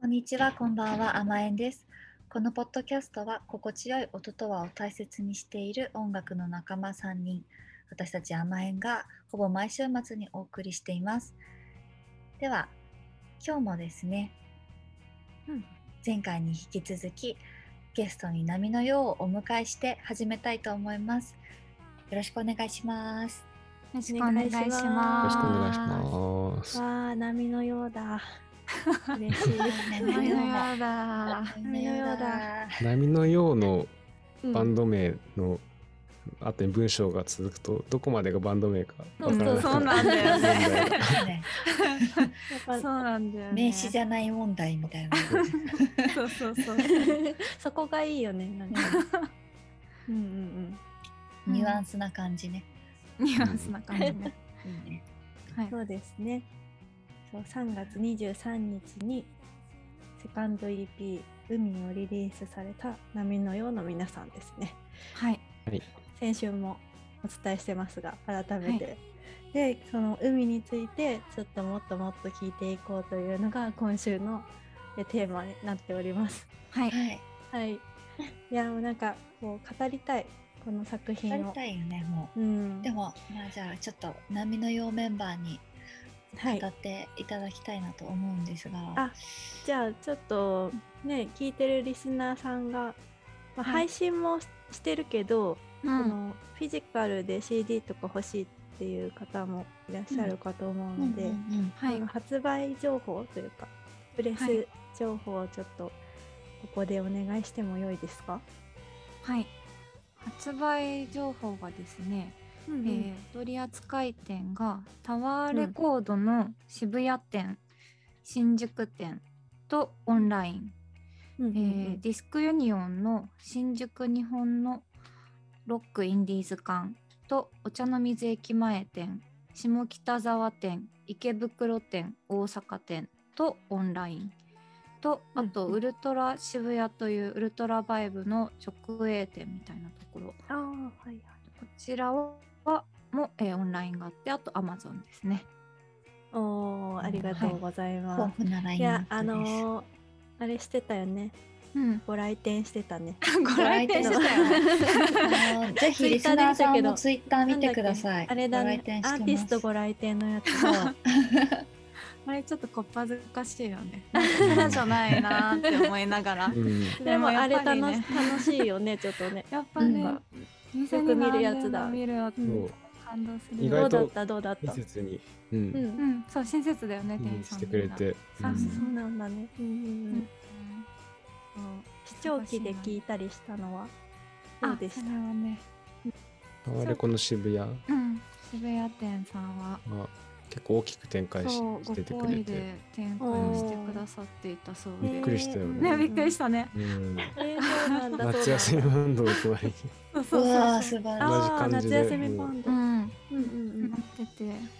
こんにちは、こんばんは、甘えんです。このポッドキャストは、心地よい音とはを大切にしている音楽の仲間3人、私たち甘えんがほぼ毎週末にお送りしています。では、今日もですね、うん前回に引き続き、ゲストに波のようをお迎えして始めたいと思います。よろしくお願いします。よろしくお願いします。よろしくお願いします。わあ、波のようだ。嬉しい。波のようだ。波のようだ。波のようのうんバンド名の後に文章が続くとどこまでがバンド名かわからなくそうなんだよねそうなんだよね。名詞じゃない問題みたいな。そうそうそう。そこがいいよね。なんかうんうんニュアンスな感じね。ニュアンスな感じね。いいね。はい。うん。そうですね。そう、3月23日にセカンド EP 海をリリースされた波のようの皆さんですね。はい。先週もお伝えしてますが改めて、でその海についてちょっともっともっと聞いていこうというのが今週のえテーマになっております。はい。はい。はい、いやもうなんかこう語りたいこの作品を。やりたいよね、もうんう。でも、まあじゃあちょっと波のようメンバーにはい語、っていただきたいなと思うんですが。あじゃあちょっとね聞いてるリスナーさんが、まあ、はい配信もししてるけど、うん。このフィジカルで CD とか欲しいっていう方もいらっしゃるかと思うので。発売情報というかプレスはい情報をちょっとここでお願いしても良いですか、はい。発売情報がですね、うえー取扱店がタワーレコードの渋谷店、新宿店とオンライン、うんうんえーディスクユニオンの新宿日本のロックインディーズ館とお茶の水駅前店下北沢店池袋店大阪店とオンライン。とあとうんうん。ウルトラ渋谷というウルトラバイブの直営店みたいなところ。あーはいはい。こちらはも、えーオンラインがあってあとアマゾンですね。おーありがとうございます、豊富なライい、ンナップです。やあのーあれしてたよね。うん、ご来店してたね。ご来店してたよね。ぜひリスナーさんもツイッター見てください。あれだね。ご来店してます。アーティストご来店のやつ あれちょっとこっぱずかしいよね。じゃないなーって思いながら。うん。でもあれ楽,、しいよねちょっとね。やっぱね、うん店よく見るやつだ。見るやつ。うんそう。感動する。意外とどうだった？どうだった？親切に、うん。ううん。ん、そう親切だよね、店員さんしてくれて、みんな。うん。そうそうなんだね。うんうんううん。ん視聴器で聞いたりしたのはどうでしあそたれはね、タワレコの渋谷。はうん、渋谷店さんは。結構大きく展開しそう、ごしててくれて、で展開してくださっていたそうびで。っくりしたよねね、びっくりしたね。うん、夏休みバンドの隣にそうそううわーそう。素晴らしい。あ同じー感じで夏休みバンド、ううんん、うんうんなってて。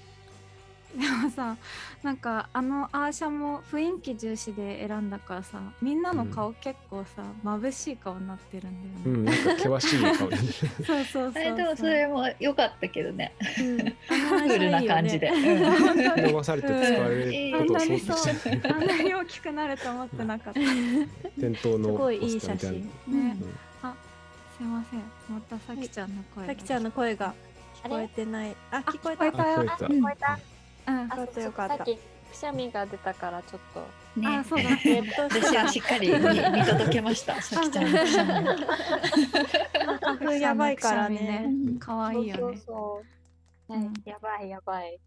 でもさなんかあのアーシャも雰囲気重視で選んだからさみんなの顔結構さ、眩しい顔になってるんだよね、うん、なんか険しい顔で そうそうそうでもそれも良かったけどね。うん、クールな感じで。うん 伸ばされて使われることを想定してるあんなに大きくなると思ってなかった。ね、店頭のすごいいポい写真。あ、すいません。またさきちゃんの声が。さきちゃんの声が聞こえてない。あ、聞こえた。聞こえたよあ聞こえたうん聞こえた。うん。よかったよかったさっきくしゃみが出たからちょっと。ねあ、そうだ。えっと私はしっかり見見届けました。さきちゃんのくしゃみを花粉やばいからね。うん可愛いよね。そうそう。うんやばいやばい。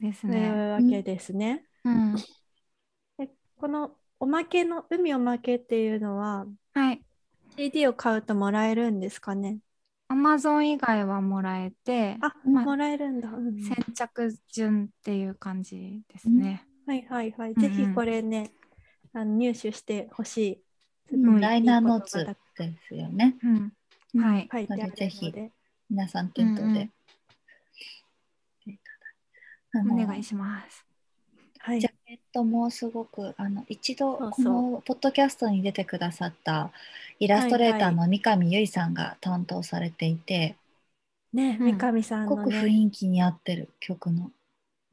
ですといね。うわけですね。うん。このおまけの海おまけっていうのははい。CD を買うともらえるんですかね？アマゾン以外はもらえて、あ、まあもらえるんだ。うん先着順っていう感じですね。はいはいはい。うんうんぜひこれね、あの入手してほしい。すうんライナーノーいいツですよね。うん。はい。書いぜひ。皆さん店頭で。うんうんお願いします。はい。ジャ。ケットもすごくあの一度このポッドキャストに出てくださったイラストレーターの三上由衣さんが担当されていて、ね、うん。三上さんすごくのね。雰囲気に合ってる曲の。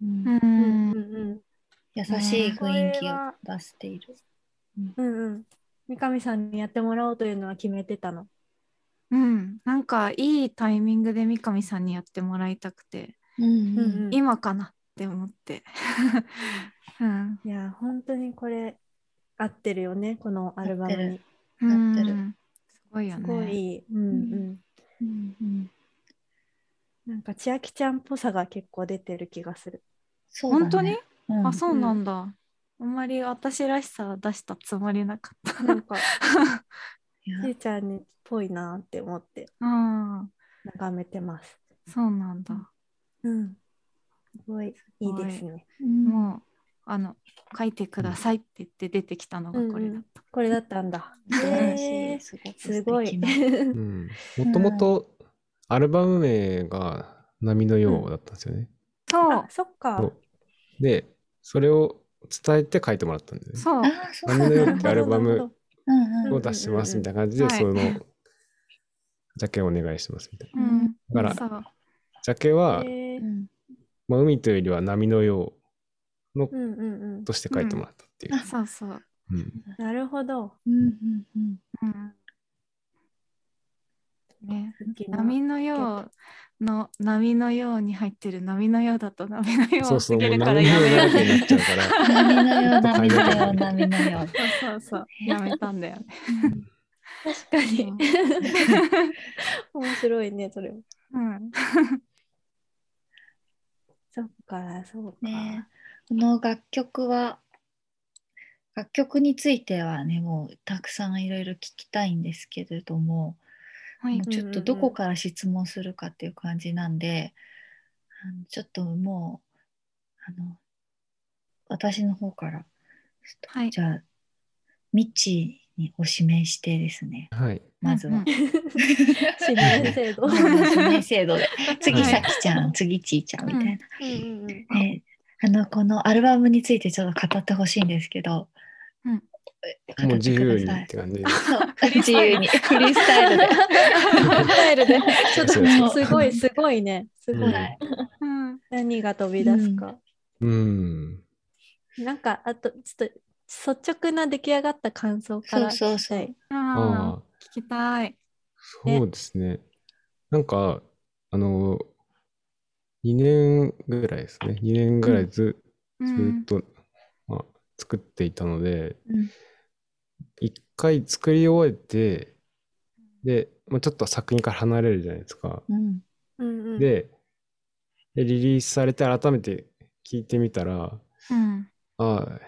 うん。うん。うんうん優しい雰囲気を出している。うんうん。三上さんにやってもらおうというのは決めてたの？うん、なんかいいタイミングで三上さんにやってもらいたくて、うんうんうん。今かなって思って。うん、いや本当にこれ合ってるよねこのアルバムに合ってるすごいよすね。ごい、うんうん、うんうんなんか千秋ちゃんっぽさが結構出てる気がする。そうだね本当に、うんあ、そうなんだ。あんまり私らしさ出したつもりなかった。なんか ちーちゃんにっぽいなって思ってうん、眺めてます。そうなんだ。うん。すごい。いいですね。うん。もうあの書いてくださいって言って出てきたのがこれだった。これだったんだ。素晴らしへーい。すごくすごい。もともとアルバム名が波のようだったんですよね。そう。あ、そっか。で、それを伝えて書いてもらったんだよね。そう。波のようってアルバムを出してますみたいな感じで、はい。そのジャケをお願いしてますみたいな。うん、だからジャケは、へー。うんまあ、海というよりは波のようのうんうんうんとして書いてもらったっていう。そうそう。うんなるほど。うんうんうんうんね、波のようの波のように入ってる波のようだと波のよそううそう、もうすぎるから波のやようにめなっちゃうから。波のよう波のよう波のようそうそうそう やめたんだよね。確かにうん。面白いね、それも。うん、そっか、そうか。ねこの楽曲は楽曲についてはねもうたくさんいろいろ聞きたいんですけれども、はいもうちょっとどこから質問するかっていう感じなんで、あのちょっともうあの私の方からはいじゃあミッチーにお指名してですねはい。まずは、指名制度。指名制度で 次はいさきちゃん次ちーちゃんみたいな、あのこのアルバムについてちょっと語ってほしいんですけど、うんもう自由にって感じで。自由にフリースタイルで。スタイルで。ちょっとすごい、すごいね。すごい。はいうん何が飛び出すか。うん。なんか、あと、ちょっと率直な出来上がった感想からそうそうそう聞きたい。あ聞きたい。そうですね。なんか、あの、2年ぐらいですね。2年ぐらいず,、うずんっと、まあ、作っていたので、うん一回作り終えて、で、まあ、ちょっと作品から離れるじゃないですか。うんうんうん、でで、リリースされて改めて聞いてみたら、うんああ、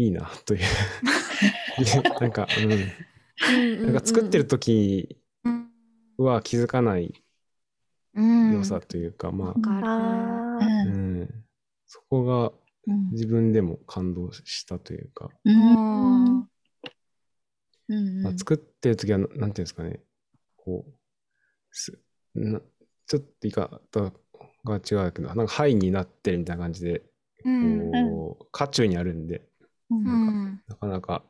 いいな、という。なんか、うん。うんなんか作ってる時うんは気づかないうん。良さというか、まあ。あ、ううん。ん、そこがうん。自分でも感動したというか、うん。うん。うんまあ、作ってる時はな、なんていうんですかね、こう、すなちょっと言い方が違うけど、なんかハイになってるみたいな感じで、うん。こう、渦中にあるんで、うん。うん。なかなか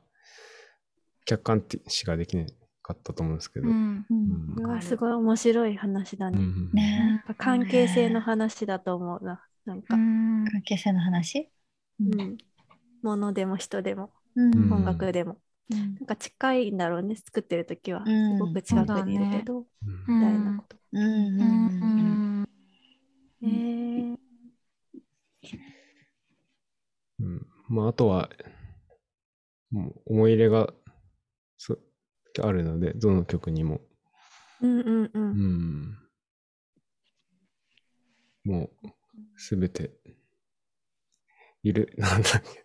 客観視ができなかったと思うんですけど、うん。うん。うわすごい面白い話だね。うんねなんか関係性の話だと思うな。なんか、うん。関係性の話？ううん、物でも人でも。音楽でも、うん。なんか近いんだろうね作ってる時は、うん。すごく近くにいるけど、うんみたいなこと。うん。うん。ううん。んえーうん。まあ、あとは、もう思い入れがそあるので、どの曲にも。うんうんう。うん。ん。もう、すべて、いる、なんだっけ。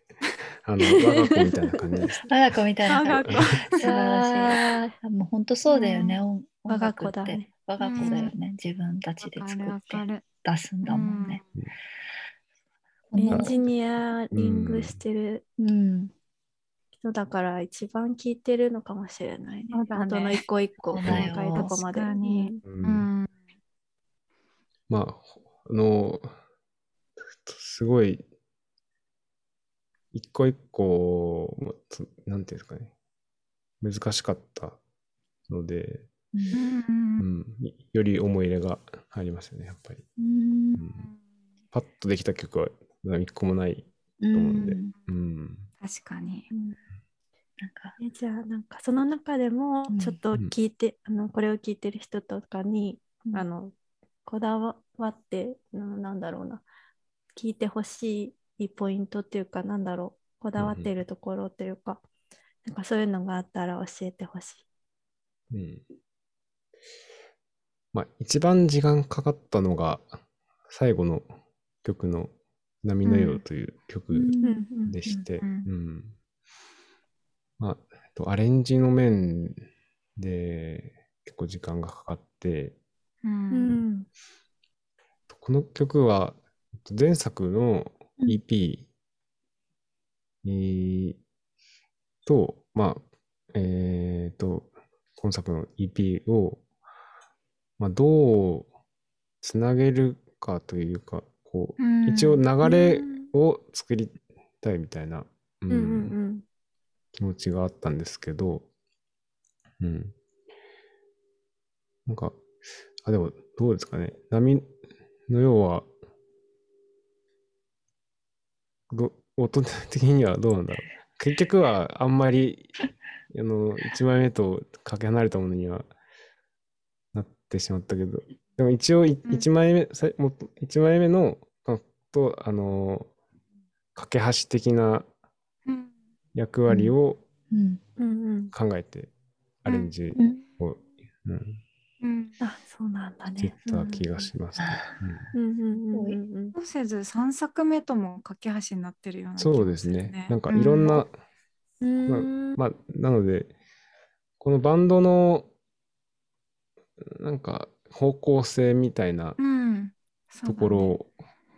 あの、我が子みたいな感じです。我が子みたいな。感子。じ 素晴らしい。あもう本当そうだよね、うん。音我が音楽って。子だね。我が子だよね、自分たちで作って出すんだもんね、ーエンジニアリングしてるうん。人だから一番聴いてるのかもしれないね。ね。音の一個一個細そうだよ。かいとこまで。に。まあ、ほあの、すごい、一個一個、まあつなんていうんですかね、難しかったので、うん。うん、より思い入れがありますよね、やっぱり。うん。うん。パッとできた曲は一個もない。う思うんでんうん。確かに。なんかえじゃあなんかその中でもうんちょっと聞いて、あのこれを聞いてる人とかに、うんあのこだわってななんだろうな聞いてほしいポイントっていうかなんだろうこだわっているところというか、なんかそういうのがあったら教えてほしい。うん。まあ、一番時間かかったのが、最後の曲の波のようという曲うん。うんでして、うん。うん。まあ、と、アレンジの面で結構時間がかかって、う。うん。んこの曲はえっと前作のうん。EP、えーと、まあ、えーと、今作の EP を、まあ、どうつなげるかというか、こう、うん一応流れを作りたいみたいな、うんうんうん気持ちがあったんですけど、うん。なんか、あ、でも、どうですかね。波の要は、ど音的にはどうなんだろう。結局は、あんまり、あの、1枚目とかけ離れたものにはなってしまったけど、でも一応い、うん1枚目、さいもっと一枚目の、あと、あの、架け橋的なうん。役割を考えてアレンジうん。を、うん。うん。あそうなんだね。た気がしますね。うん。うん。うん。うん。うん。そうせず3作目とも架け橋になってるよううん。な気がそうですね。なん。かういろん。な、うん。まあ、なので、このバンドの、なん。か方向性みたいなところを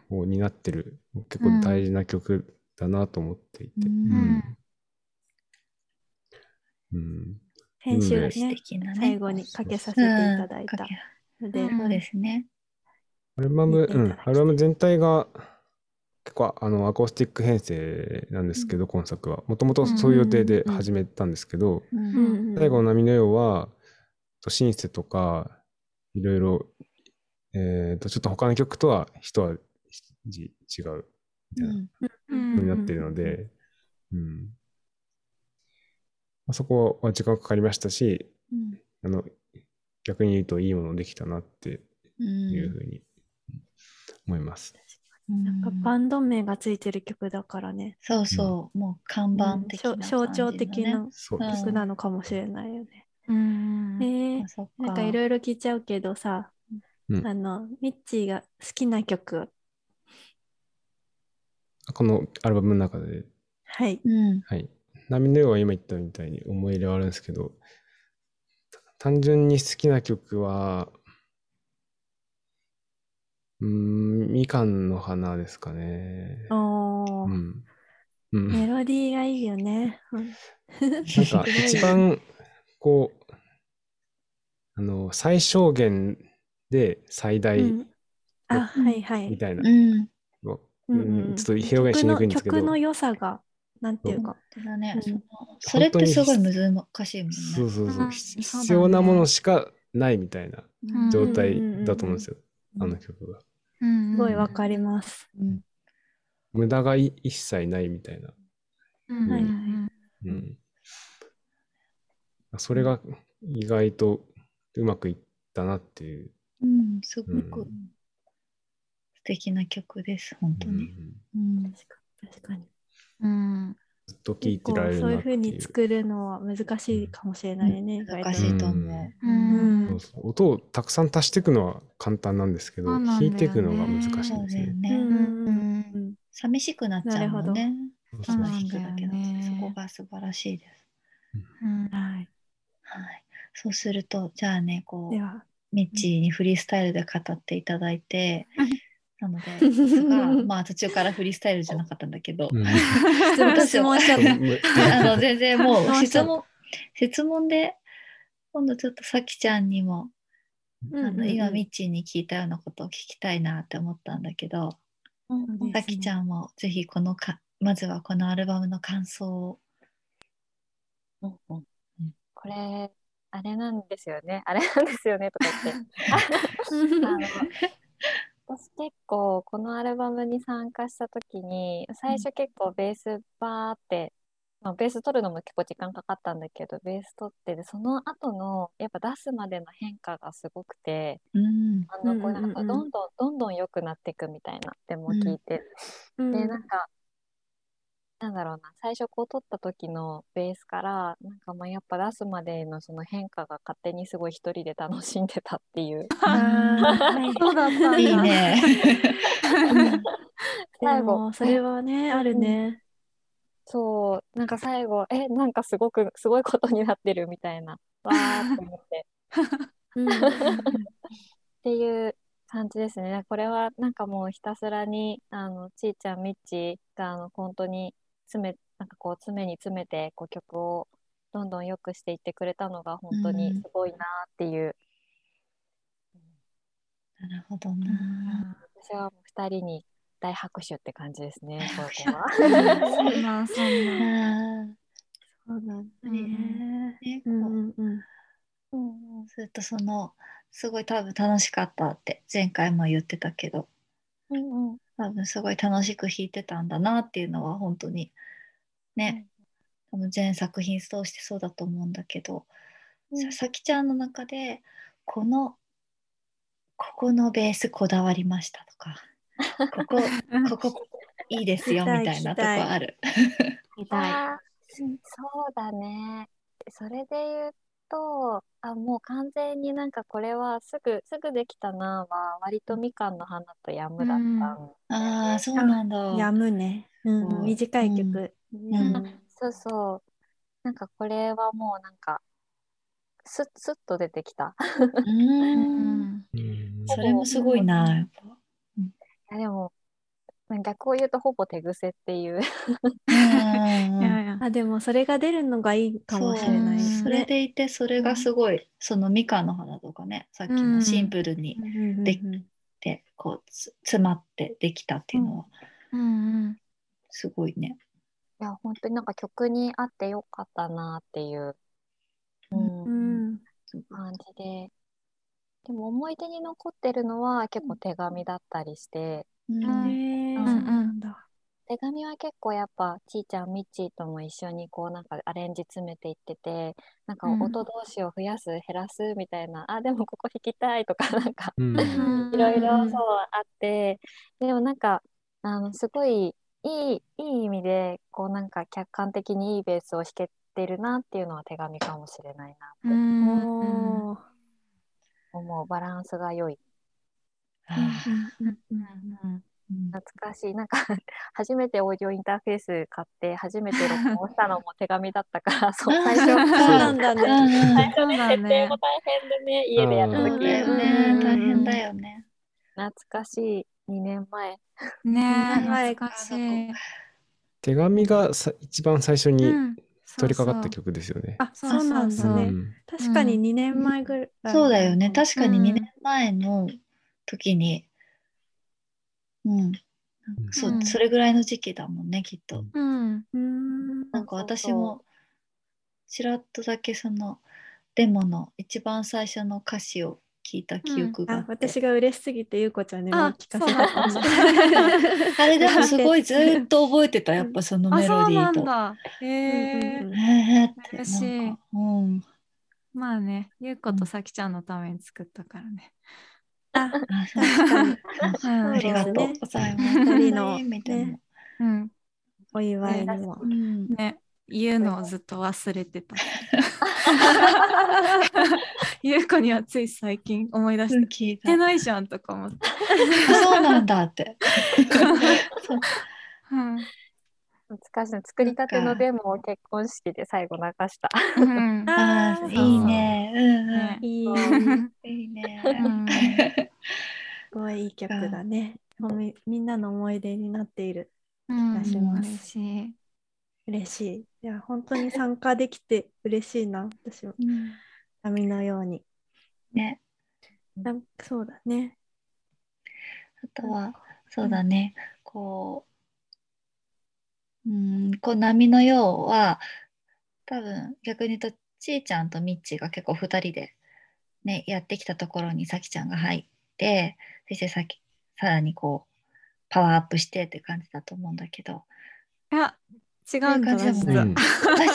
担ってる、結構大事な曲だなと思っていて。ううん。ん。うん。編集うんね最後にかけさせていただいた。そうですね。アルバム、うん。アルバム全体が結構あのアコースティック編成なんですけど、今作は。もともとそういう予定で始めたんですけど、うんうんうん。最後の波のようは、とシンセとか、いろいろ、えっと、ちょっと他の曲とは一味違うみたいな。うん。うん。風になっているので、うん。まあそこは時間かかりましたし、うん。あの、逆に言うといいものできたなってうん。いうふうに思います。なんかバンド名がついてる曲だからね、そうそう、もう看板的なね、象象徴的な曲なのかもしれないよね。うん。え。ーなんかいろいろ聞いちゃうけどさ、うん。あのミッチーが好きな曲このアルバムの中で、はいうんはい。波のようは今言ったみたいに思い入れはあるんですけど、単純に好きな曲は、うーん、みかんの花ですかね。おーうん。うん。メロディーがいいよね。うんなんか一番、こう、あの、最小限で最大うんあはいはい。みたいなうんの、うんうんちょっと表現しにくいんですけど。曲の曲の良さがなんていうか。だね、うん。それってすごい難しいもんね。そうそうそう、必要なものしかないみたいなうん。状態だと思うんですよ、うんあの曲が。うんすごいわかります。うん。無駄がい一切ないみたいな。うん。はいうん。それが意外とうまくいったなっていう。うん、すごく。うん。素敵な曲です、本当に。うんうん確かに。うん。ずっと聴い結構てられるそういうふう。に作るのは難しいかもしれないね。難意外としいと思う。うん音をたくさん足していくのは簡単なんですけど、ね弾いていくのが難しいんですそうだよね。ね。うんうん寂しくなっちゃうもんね。そう弾くだけだそこが素晴らしいです。うんはい。はい。そうすると、じゃあね、こう、ミッチーにフリースタイルで語っていただいてはい、なので、ですが、まあ途中からフリースタイルじゃなかったんだけど、うん質問しちゃった。むあの全然もう質問、質問で、今度ちょっとさきちゃんにも、あの今ミッチーに聞いたようなことを聞きたいなって思ったんだけど、うんさきちゃんもぜひこのか、まずはこのアルバムの感想を。これ、あれなんですよね。あれなんですよねとか言って。あの私結構このアルバムに参加した時に最初結構ベースバーって、まあ、ベース取るのも結構時間かかったんだけどベース取ってでその後のやっぱ出すまでの変化がすごくてうん。あのこううんうんうんなん。かどんどんどんどん良くなっていくみたいなでも聞いて、でなんかなんだろうな最初こう取った時のベースからなんかまあやっぱ出すまでのその変化が勝手にすごい一人で楽しんでたっていう。そうだったんだ。いいね。最後。でもそれはね、あるね。そうなんか最後えなんかすごくすごいことになってるみたいな。わーって思って。うん。っていう感じですね。これはなんかもうひたすらにあのちーちゃんみっちがあの本当に詰めなんかこう詰めに詰めてこう曲をどんどん良くしていってくれたのが本当にすごいなっていう、なるほどな。私はもう2人に大拍手って感じですね ここは。そんなそんな。あーそうなんだねね。ねうんこううんうん。ずっとそのすごい多分楽しかったって前回も言ってたけどうんうん多分すごい楽しく弾いてたんだなっていうのは本当にね、多分全作品通してそうだと思うんだけど、うんささきちゃんの中でこのここのベースこだわりましたとか ここここいいですよみたいなとこある。見たい。そうだね。それで言うと、あ、もう完全になんかこれはすぐ、すぐできたなは、割とみかんの花とやむだったんだよねああそうなんだ。やむね。うんうん短い曲。うんそうそう。なんかこれはもうなんか、スッ、スッと出てきた。うーんうんそれもすごいな。やっぱいやでも、逆を言うとほぼ手癖っていう。うんい やいやあでもそれが出るのがいいかもしれないですね。それでいてそれがすごい、そのみかんの花とかねさっきのシンプルにうんうんうんうんででこうつ詰まってできたっていうのはうんうん。すごいね。いや、本当になんか曲に合ってよかったなっていう、うんうん。感じで。でも思い出に残ってるのは結構手紙だったりして、うんそうなんだ。手紙は結構やっぱちーちゃんみっちーとも一緒にこうなんかアレンジ詰めていっててなんかうん。音同士を増やす減らすみたいな、あでもここ弾きたいとか なんかうん。うんいろいろそうあってでもなんかあのすごいいいいい意味でこうなんか客観的にいいベースを弾けてるなっていうのは手紙かもしれないなって思うバランスが良い。あうんうんうんーうん懐かしい なんか初めてオーディオインターフェース買って初めて録音したのも手紙だったから そう最初そうなんだね。うん最初ねそうだね設定も大変でね家でやった時そうだようんね大変だよね。懐かしい2年前ねえ、前懐かしい。手紙がさ一番最初にうん取り掛かった曲ですよね。あ、そうなんだね。うん確かに2年前ぐらい。そうだよね確かにうん2年前の時にうんそううんそれぐらいの時期だもんねきっと。そう。うん。うん。なんか私もちらっとだけそのデモの一番最初の歌詞を聞いた記憶がああって、私が嬉しすぎてゆうこちゃんにもあ聞かせた。あれでもすごいずーっと覚えてたやっぱそのあ、メロディーと。へうんえーって嬉しいなんかうんまあね、ゆうことさきちゃんのために作ったからね。あ、りがとうございます。二人の。お祝いにも。う。ん。ね、言うのをずっと忘れてた。ゆうこにはつい最近思い出して、聞いてないじゃんとか思って。あそうなんだって。そう。うん懐かしい作りたてのデモを結婚式で最後流したうん あーあー いいね。うんうすうん。いいね。うんごいいい曲だね。みみんなの思い出になっている。うん私もね嬉しい。嬉しい。いや、本当に参加できて嬉しいな。私も。うん波のように。ね。なんそうだね。あとは、そうだね。こう、うん、こう波のようは、多分逆に言うと、ちーちゃんとみっちが結構2人で、ね、やってきたところにさきちゃんが入って、そしてさきさらにこうパワーアップしてって感じだと思うんだけど。いや違うんだ違うの？そうだ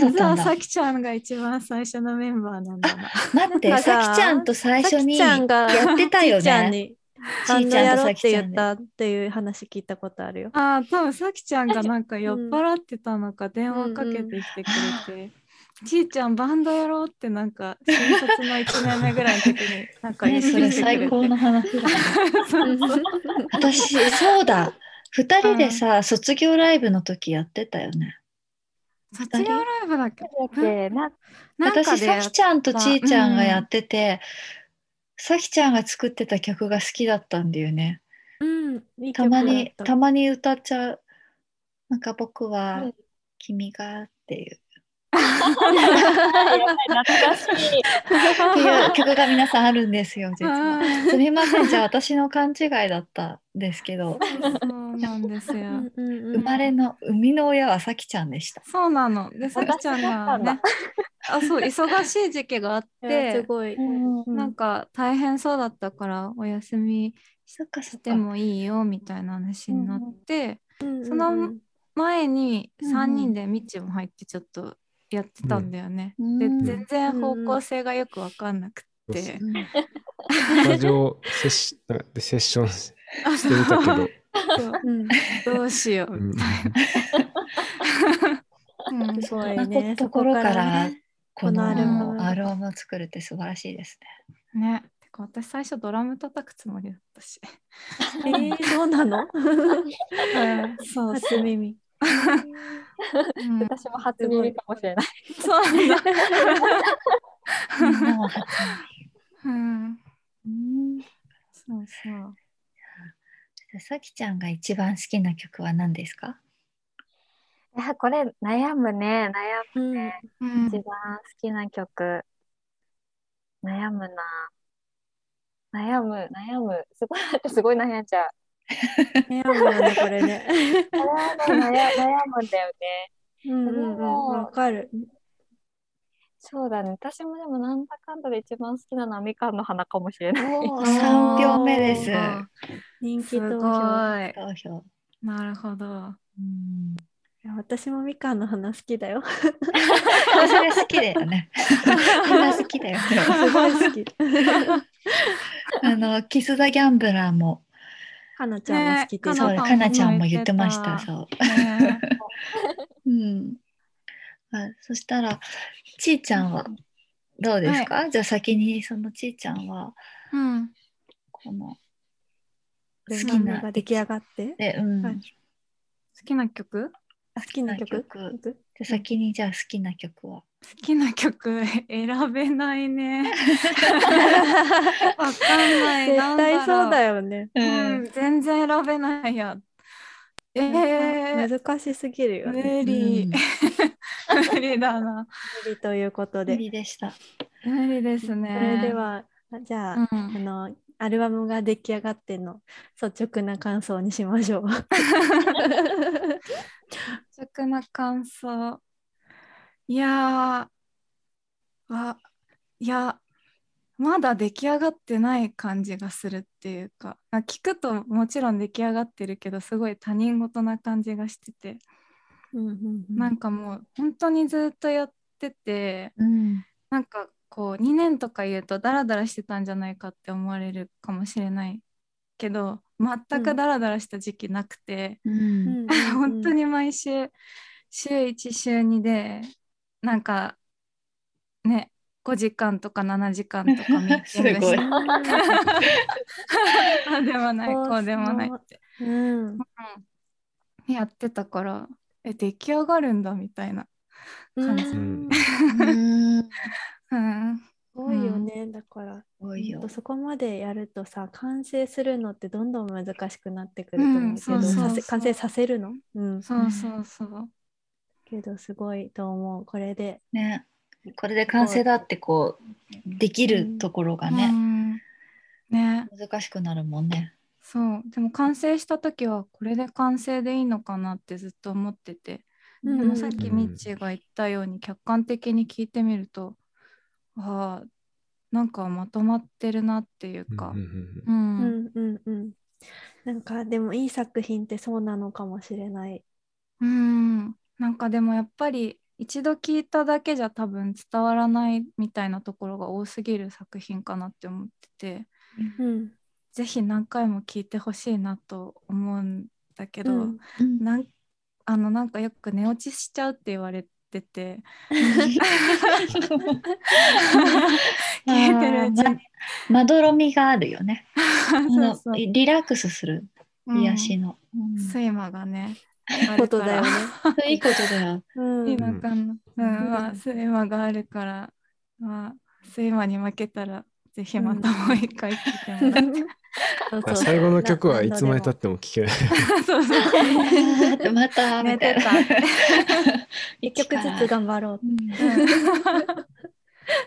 たんだ。はさきちゃんが一番最初のメンバーなんだな。待ってささきちゃんと最初にやってたよね。にバンドやろうって言ったっていう話聞いたことあるよ。ああ、多分さきちゃんがなんか酔っ払ってたのか電話かけてきてくれて、ちーちゃんバンドやろうってなんか新卒の1年目ぐらいの時に なんか言ってねそれきてくれて最高の話だね そうそう私そうだ。二人でさ卒業ライブの時やってたよね。卒業ライブだっけ？だっけななんか私でさきちゃんとちーちゃんがやうんってて、さきちゃんが作ってた曲が好きだったんだよね。うん、いいた。まにたたまに歌っちゃう。なんか僕はうん君がっていう。っていう曲が皆さんあるんですよ実は。うんすみませんじゃあ私の勘違いだったんですけどそうなんですよ。生まれの生みの親はさきちゃんでした。そうなの。で、さきちゃんがね、あ、そう、忙しい時期があっいやすて、ごい。うんなんか大変そうだったから、お休み。してもいいよみたいな話になって、うんそのうん前にうんうん3人でミッチも入ってちょっとやってたんだよね。で、うん全然方向性がよくわかんなくて。うんスタジオセッシでセッションししてみたけど、そううんどうしよううんみたいな。ういね。ところからねこのアルバムを作るって素晴らしいですね。てか私最初ドラム叩くつもりだったし。えー、そうなの？そ う初耳。うん私も初耳かもしれない。そうなんだ。うん。耳そうそう。さきちゃんが一番好きな曲は何ですか？いや、これ悩むね。悩む。うんうん一番好きな曲。悩むな。悩む、悩む。すごい、すごい悩んじゃう。悩むよね、これね。これはね、悩悩むんだよね。うんうんうん、わかる。そうだね。私もでもなんだかんだで一番好きなのはみかんの花かもしれない。三票目です。人気投ご票。い。投票。なるほど。うん。いや私もみかんの花好きだよ。それ好きだよね。みんな好きだよ。すごい好き。あのキス・ザ・ギャンブラーも、かなちゃんも好きって言ってたそう、かなちゃんも言ってましたた。そう。ねうん。あそしたら、ちーちゃんはどうですか、じゃあ先にそのちーちゃんは、うん。この、好好きなが出来上がって。で、うん。はい好きな曲？好きな曲？好きな曲で先にじゃあ好きな曲は？好きな曲 選べないね。わかんない。絶対そうだよ。よね。うん、全然選べないや。えー、難しすぎるよ無ね。理。無理だな。無理ということ無で。理でした。無理ですそね。れでは、じゃあ、うんあの、アルバムが出来上がっての率直な感想にしましょう。率直な感想。いやー、あ、いや、まだ出来上がってない感じがするっていうか、あ聞くともちろん出来上がってるけど、すごい他人事な感じがしてて、うんうんうんなんかもう本当にずっとやってて、うん。なんかこう2年とか言うとダラダラしてたんじゃないかって思われるかもしれないけど、全くダラダラした時期なくて、う。うん。ん。本当に毎週週1週2でなんかね5時間とか7時間とか ミーティングすごい。してあでもない こうでもないって。うん。やってたからえ出来上がるんだみたいな感じ。うんうん。うん多いよね、だから多いよ。そこまでやるとさ完成するのってどんどん難しくなってくると思うけど、完成させるの、うん、そうそうそう。けどすごいと思う。これで。ね。これで完成だってこう、できるところがうね、ん。ね。難しくなるもんね。そう。でも完成した時はこれで完成でいいのかなってずっと思ってて。でもさっきうん。ミッチーが言ったように客観的に聞いてみると、ああなんかまとまってるなっていうか。なんかでもいい作品ってそうなのかもしれない。うん、なんかでもやっぱり一度聞いただけじゃ多分伝わらないみたいなところが多すぎる作品かなって思っててうん。ぜひ何回も聞いてほしいなと思うんだけど、うんうんなんあのなんかよく寝落ちしちゃうって言われてて聞いてるうちにままどろみがあるよね。あそうのそうリラックスするうん癒しの。うん睡魔がねあことるからだよね。いいことだよ。うん今かな、うんまあ、睡魔があるから、まあ、睡魔に負けたら、ぜひまたもう一回聞いてもらって。そうそうあ最後の曲はないつまでたっても聴けない。そうそう。また寝みたいな。一曲ずつ頑張ろう。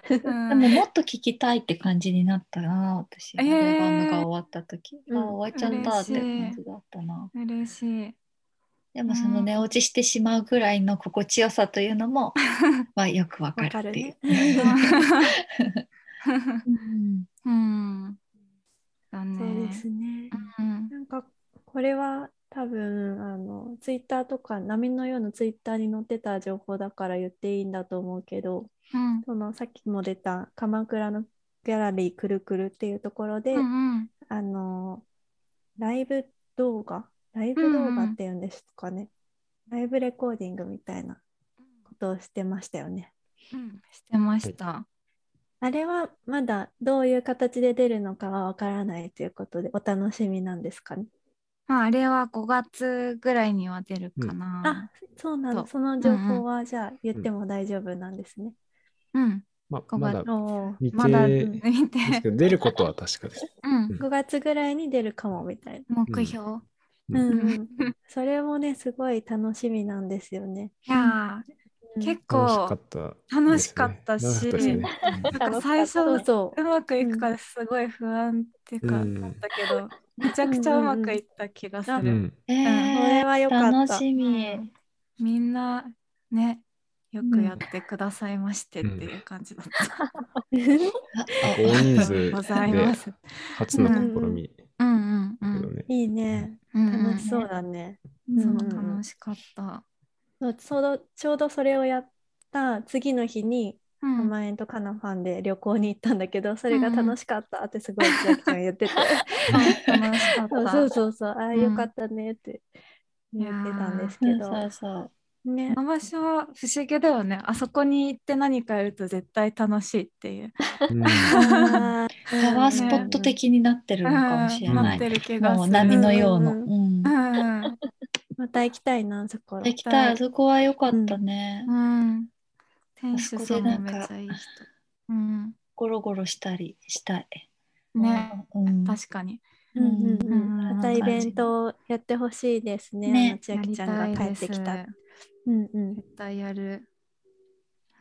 でももっと聞きたいって感じになったな、私。アえールバムが終わった時。うんあ、終わっちゃったって感じだったな。嬉しい。でもその寝落ちしてしまうぐらいの心地よさというのも、まあよくわかわかるるっていうね。。うんうん。だそうねで。すね。うん。なんかこれは多分あのツイッターとか波のようなツイッターに載ってた情報だから言っていいんだと思うけどうん。そのさっきも出た鎌倉のギャラリーくるくるっていうところで、うん。あのライブ動画ライブ動画っていうんですかね、ライブレコーディングみたいなことをしてましたよね。うん。してました。あれはまだどういう形で出るのかはわからないということでお楽しみなんですかね？まあ、あれは5月ぐらいには出るかな。あ、そうなんだ。その情報はじゃあ言っても大丈夫なんですね。うん。ま五月まだまだ定見て。出ることは確かです。うん。5月ぐらいに出るかもみたいな。目標。うんうんうん、それもね、すごい楽しみなんですよね。いや結構。楽しかったし、ねなんか最初そうまくいくかすごい不安っていうか、うんだったけど、めちゃくちゃうまくいった気がする。うん。えこれは良かった楽しみ。うんみんなね、よくやってくださいましてっていう感じだった。大人数ありがとうございでます。初の試みうんうんうん。いいね。楽しそうだね。そう楽しかった。そうちょうどちょうどそれをやった次の日に、うんマエンとカナファンで旅行に行ったんだけど、それが楽しかったってすごい千秋ちゃん言ってて。あ楽しかっそうた。そうそうそう、ああ、うんよかったねって言ってたんですけど。そうそうねこ。の場所は不思議だよね。あそこに行って何かやると絶対楽しいっていう。うんパワースポット的になってるのかもしれない。うんなってる気がする。もう波のようの。うんうんうんうんまた行きたいな、そこ。行きたい、あそこは良かったね。うん。店主さんもあそこでなんかめっちゃいい人。うん。ゴロゴロしたりしたい。ね、うん、確かに。うんうんうんうんまたイベントをやってほしいですね。ね千秋ちゃんが帰ってきた。うんうん絶対やる。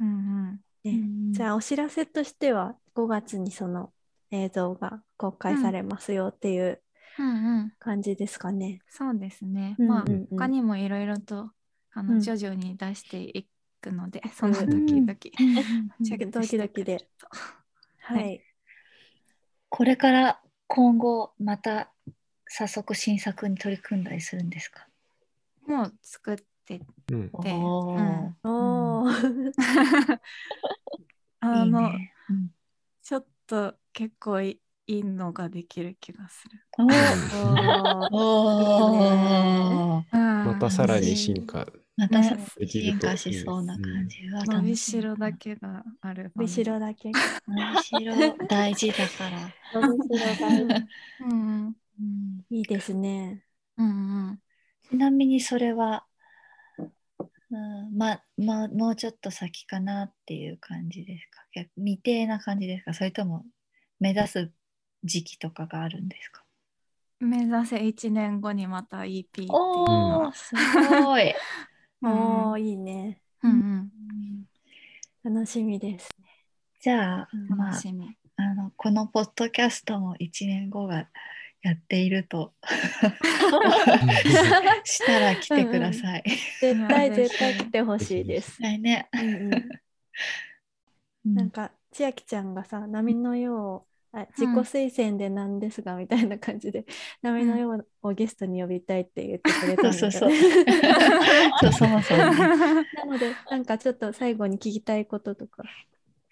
うんねじゃあお知らせとしては5月にその映像が公開されますよっていううん。うんうん。感じですかね。そうですね。うんまあ、うんうん他にもいろいろとあうんの徐々に出していくので、その時々チェックしてくれると。はい。これから今後また早速新作に取り組んだりするんですか？もう作ってうん。でおーおー あのいいねうんちょっと結構いいのができる気がする。またさらに進化。また進化しそうな感じは伸び楽しろだけがある。伸びしろだけ。伸びしろ。大事だから、伸びしろ大事うん。いいですね。うんうん。ちなみにそれは、うん、ままあもうちょっと先かなっていう感じですか？逆未定な感じですか？それとも目指す時期とかがあるんですか？目指せ1年後にまた EP っていうのは。おーすごい、おーいいね。うんうん楽しみです。じゃあ、うんまあ楽しみ。あのこのポッドキャストも1年後がやっているとしたら来てください。絶対いや嬉しい絶対来てほしいです。はいね。うんうんうんなんか千秋ちゃんがさ波のようをあ自己推薦でなんですが、みたいな感じで波のようをゲストに呼びたいって言ってくれたそうそうそう。そうそうそうね。なのでなんかちょっと最後に聞きたいこととか。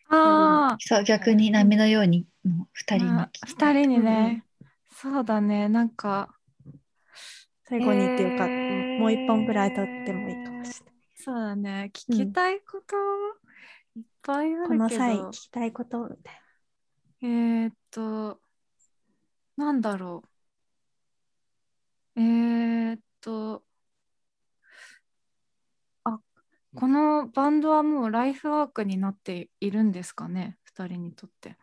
あそう逆に波のようにの二人にあ二人にね、そうだね。なんか最後にっていうか、えー。もう一本くらい取ってもいいかもしれない。そうだね。聞きたいこと、いっぱいあるけど。この際聞きたいことみたいえー、っと、なんだろう。えー、っと、あ、このバンドはもうライフワークになっているんですかね、二人にとって。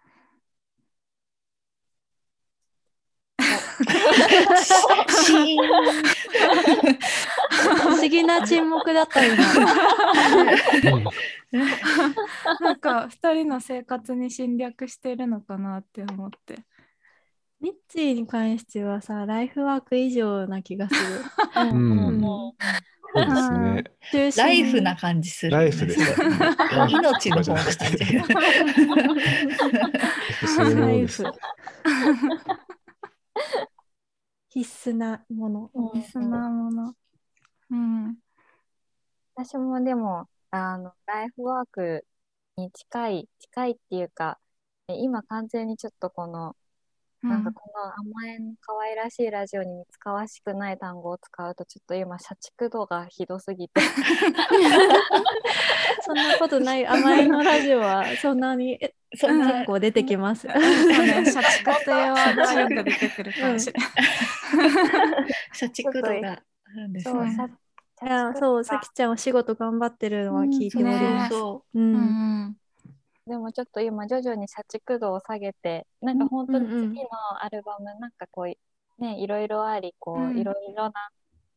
不思議な沈黙だった今。なんか二人の生活に侵略してるのかなって思って。ミッチーに関してはさ、ライフワーク以上な気がする。うんうんそうですね。ライフな感じする、ライフですね。命の方が感じる。ライフ。必須なもの。そんなもの。うん。私もでも、あの、ライフワークに近い、近いっていうか、え今完全にちょっとこの、なんかこの甘えん可愛らしいラジオに似つかわしくない単語を使うと、ちょっと今、社畜度がひどすぎて、そんなことない。甘えのラジオはそんなにえそんな結構出てきます。そうね、社畜とはよく出てくるかもしれない。社畜度がそう、ね。社いやそう、さきちゃんお仕事頑張ってるのは聞いておりうんます。そうう。ん。うんでもちょっと今徐々に社畜度を下げて、なんか本当に次のアルバム、なんかこう、ね、いろいろあり、こういろいろな、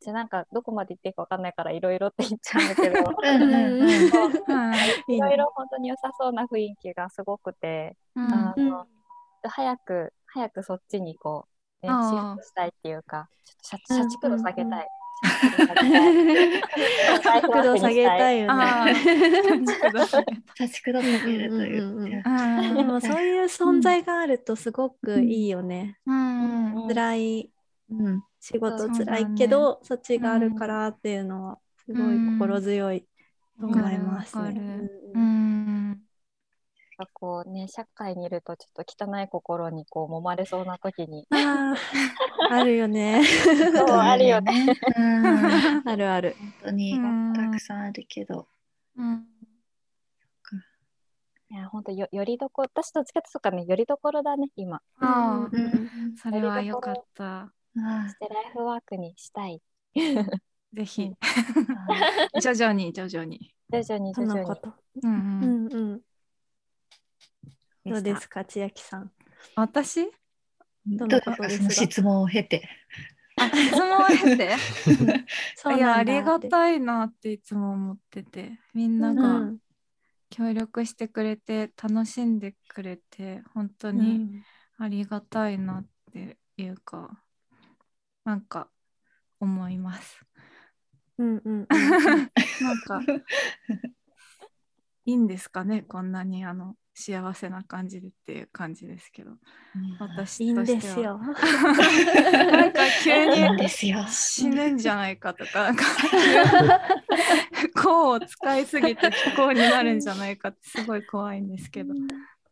じゃあなんかどこまで言っていいかわかんないからいろいろって言っちゃうんだけど、いろいろ本当に良さそうな雰囲気がすごくて、うん。あの、早く、早くそっちにこう、ね、シフトしたいっていうか、ちょっと社うん社畜度下げたい。角度 下げたいよあね。社畜度下げるという。うんうんうんいやうんでもそういう存在があるとすごくいいよね。うんうん辛いうん仕事辛いけどそ,、っちがあるからっていうのはすごい心強いと思いますね。ううんんがこうね、社会にいるとちょっと汚い心にこう揉まれそうな時に、あー あるよね。そう あるよね。あるある。当にうんたくさんあるけど。うんいや、本当よ、よりどころ、私どっちかっていうとね、よりどころだね、今。あうんそれはよかった。あそしてライフワークにしたい。ぜひあ徐々に徐々に。徐々にと徐々に。のこと。うんううんんうん。どうですか千秋さん。私？どのことですがその質問を経て。あ質問を経て？そういやありがたいなっていつも思ってて。みんなうがん。協力してくれて楽しんでくれて本当うにん。ありがたいなっていうかなんか思います。うんうんうん。なんかいいんですかねこんなにあの幸せな感じでっていう感じですけど私いいんとしてはですよ。なんか急にですよ。死ぬんじゃないかとかなんか不幸を使いすぎて不幸になるんじゃないかってすごい怖いんですけど。はい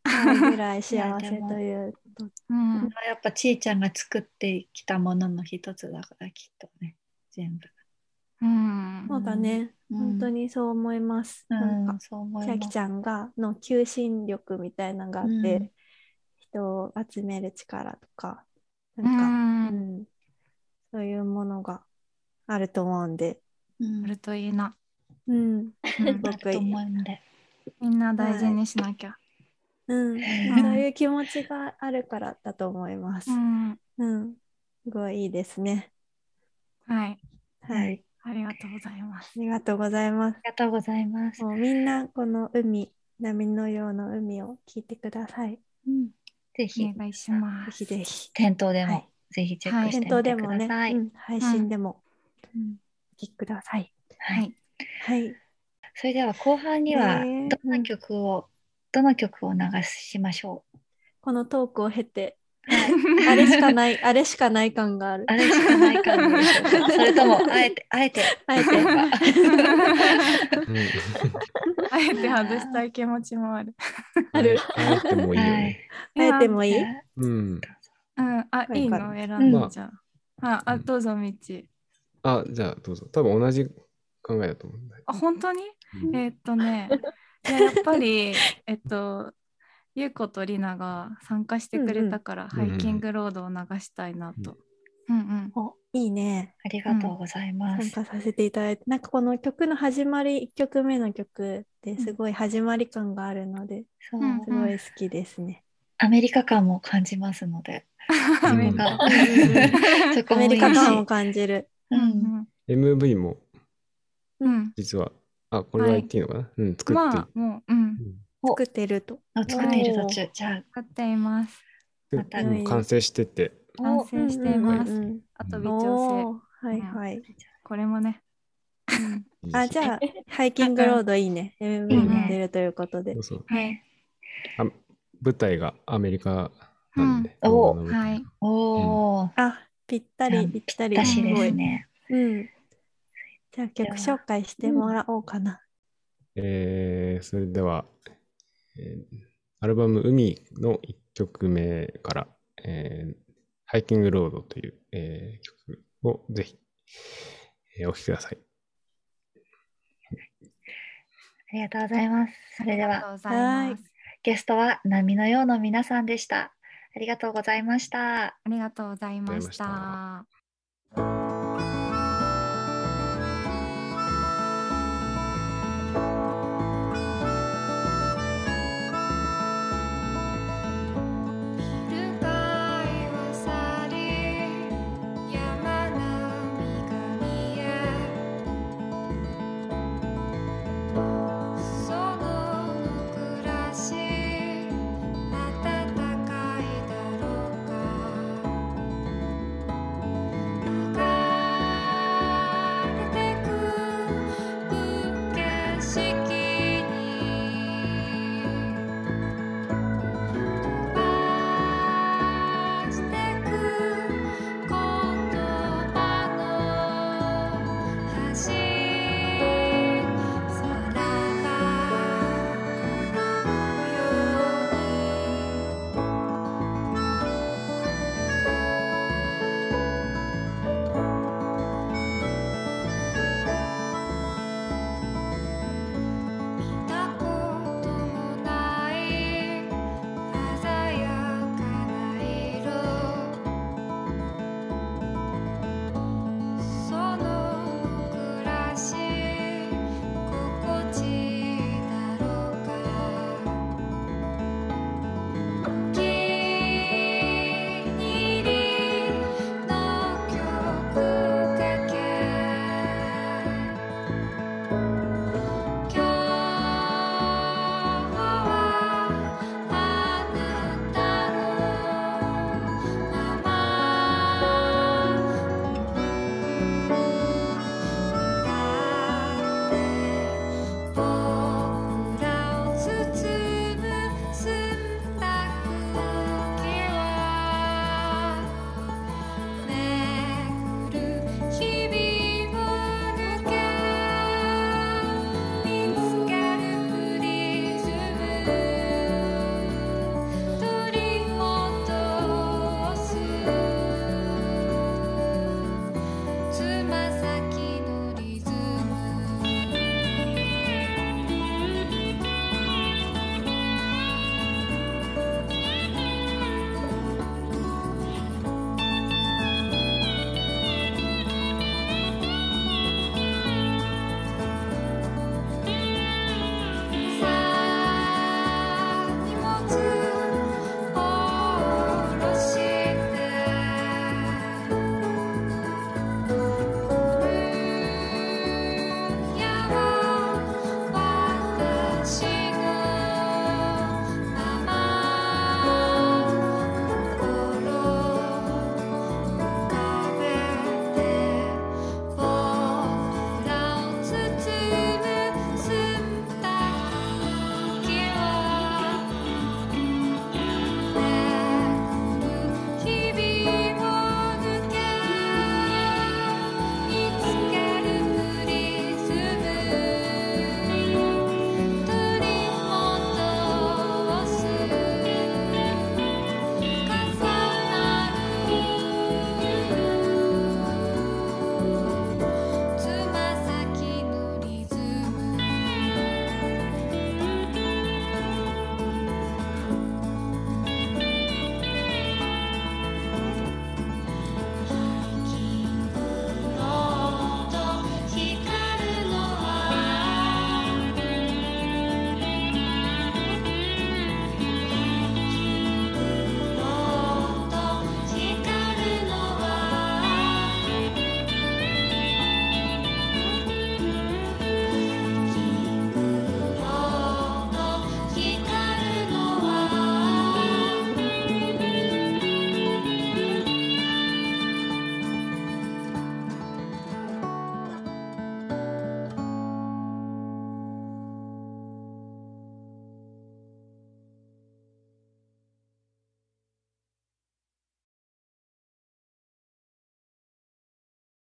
ぐらい幸せというと。うんやっぱちーちゃんが作ってきたものの一つだからきっとね全部。うんそうだね。うん本当にそう思います。うなんかん、そう思います。千秋ちゃんがの求心力みたいなのがあって、うん人を集める力とか、うなんか、んうんそういうものがあると思うんで、うんあるといいな。うん、うんあると思うんで。みんな大事にしなきゃ。うん、んそういう気持ちがあるからだと思います。うんうん、すごいいいですね。はい。はい、ありがとうございます。ありがとうございます。ありがとうございます。もうみんなこの海、波のような海を聞いてください。うんぜひお願いしまぜす。ひぜひ。店頭でもはいぜひチェックして店頭みてくでもね、ださい。うん、配信でもうんお聞きください。ははいい。はい。それでは後半にはねどんな曲をどの曲を流しましょう？このトークを経て、はいあれしかない、あれしかない感がある。あれしかない感じでしょうかそれとも あえてあえてあえて あえて外したい気持ちもある。あるあえてもいいよね。あえてもいい？うん。うん、あ、いいの？選うんじゃあ。あ、あどうぞ、みち。あ、じゃあどうぞ。多分同じ考えだと思うんだよ。あ、本当に？うんえーっとね、やっぱり、えっと、ゆうことりなが参加してくれたから、うんハイキングロードを流したいなと。うんうん。おいいね。ありがとうございます。参加させていただいて、なんかこの曲の始まり、1曲目の曲ですごい始まり感があるので、そううんすごい好きですね。アメリカ感も感じますので、アメリカ感を感じる。ううんん MV もうん。うん。実は、あ、これは言っていいのかな、うん、作って、まあ、もう、うん。作ってると。を作っている途中、じゃ使っています。でまたうん完成してて、あ、完成しています。あと微調整。はいはい。これもね。あ、じゃあ、ハイキングロードいいね。MV いいねに出るということではい。あ舞台がアメリカなんで、うん動画の舞台はい。おお、あ、ぴったりぴったり。だしですごい。ね。うん。じゃあ曲紹介してもらおうかな。えーそれでは、えーアルバム「海」の1曲目から、えーハイキングロード」という、えー曲をぜひ、えーお聴きください。ありがとうございます。それでは。ゲストは波のようの皆さんでした。ありがとうございました。ありがとうございましありがとうございましたた。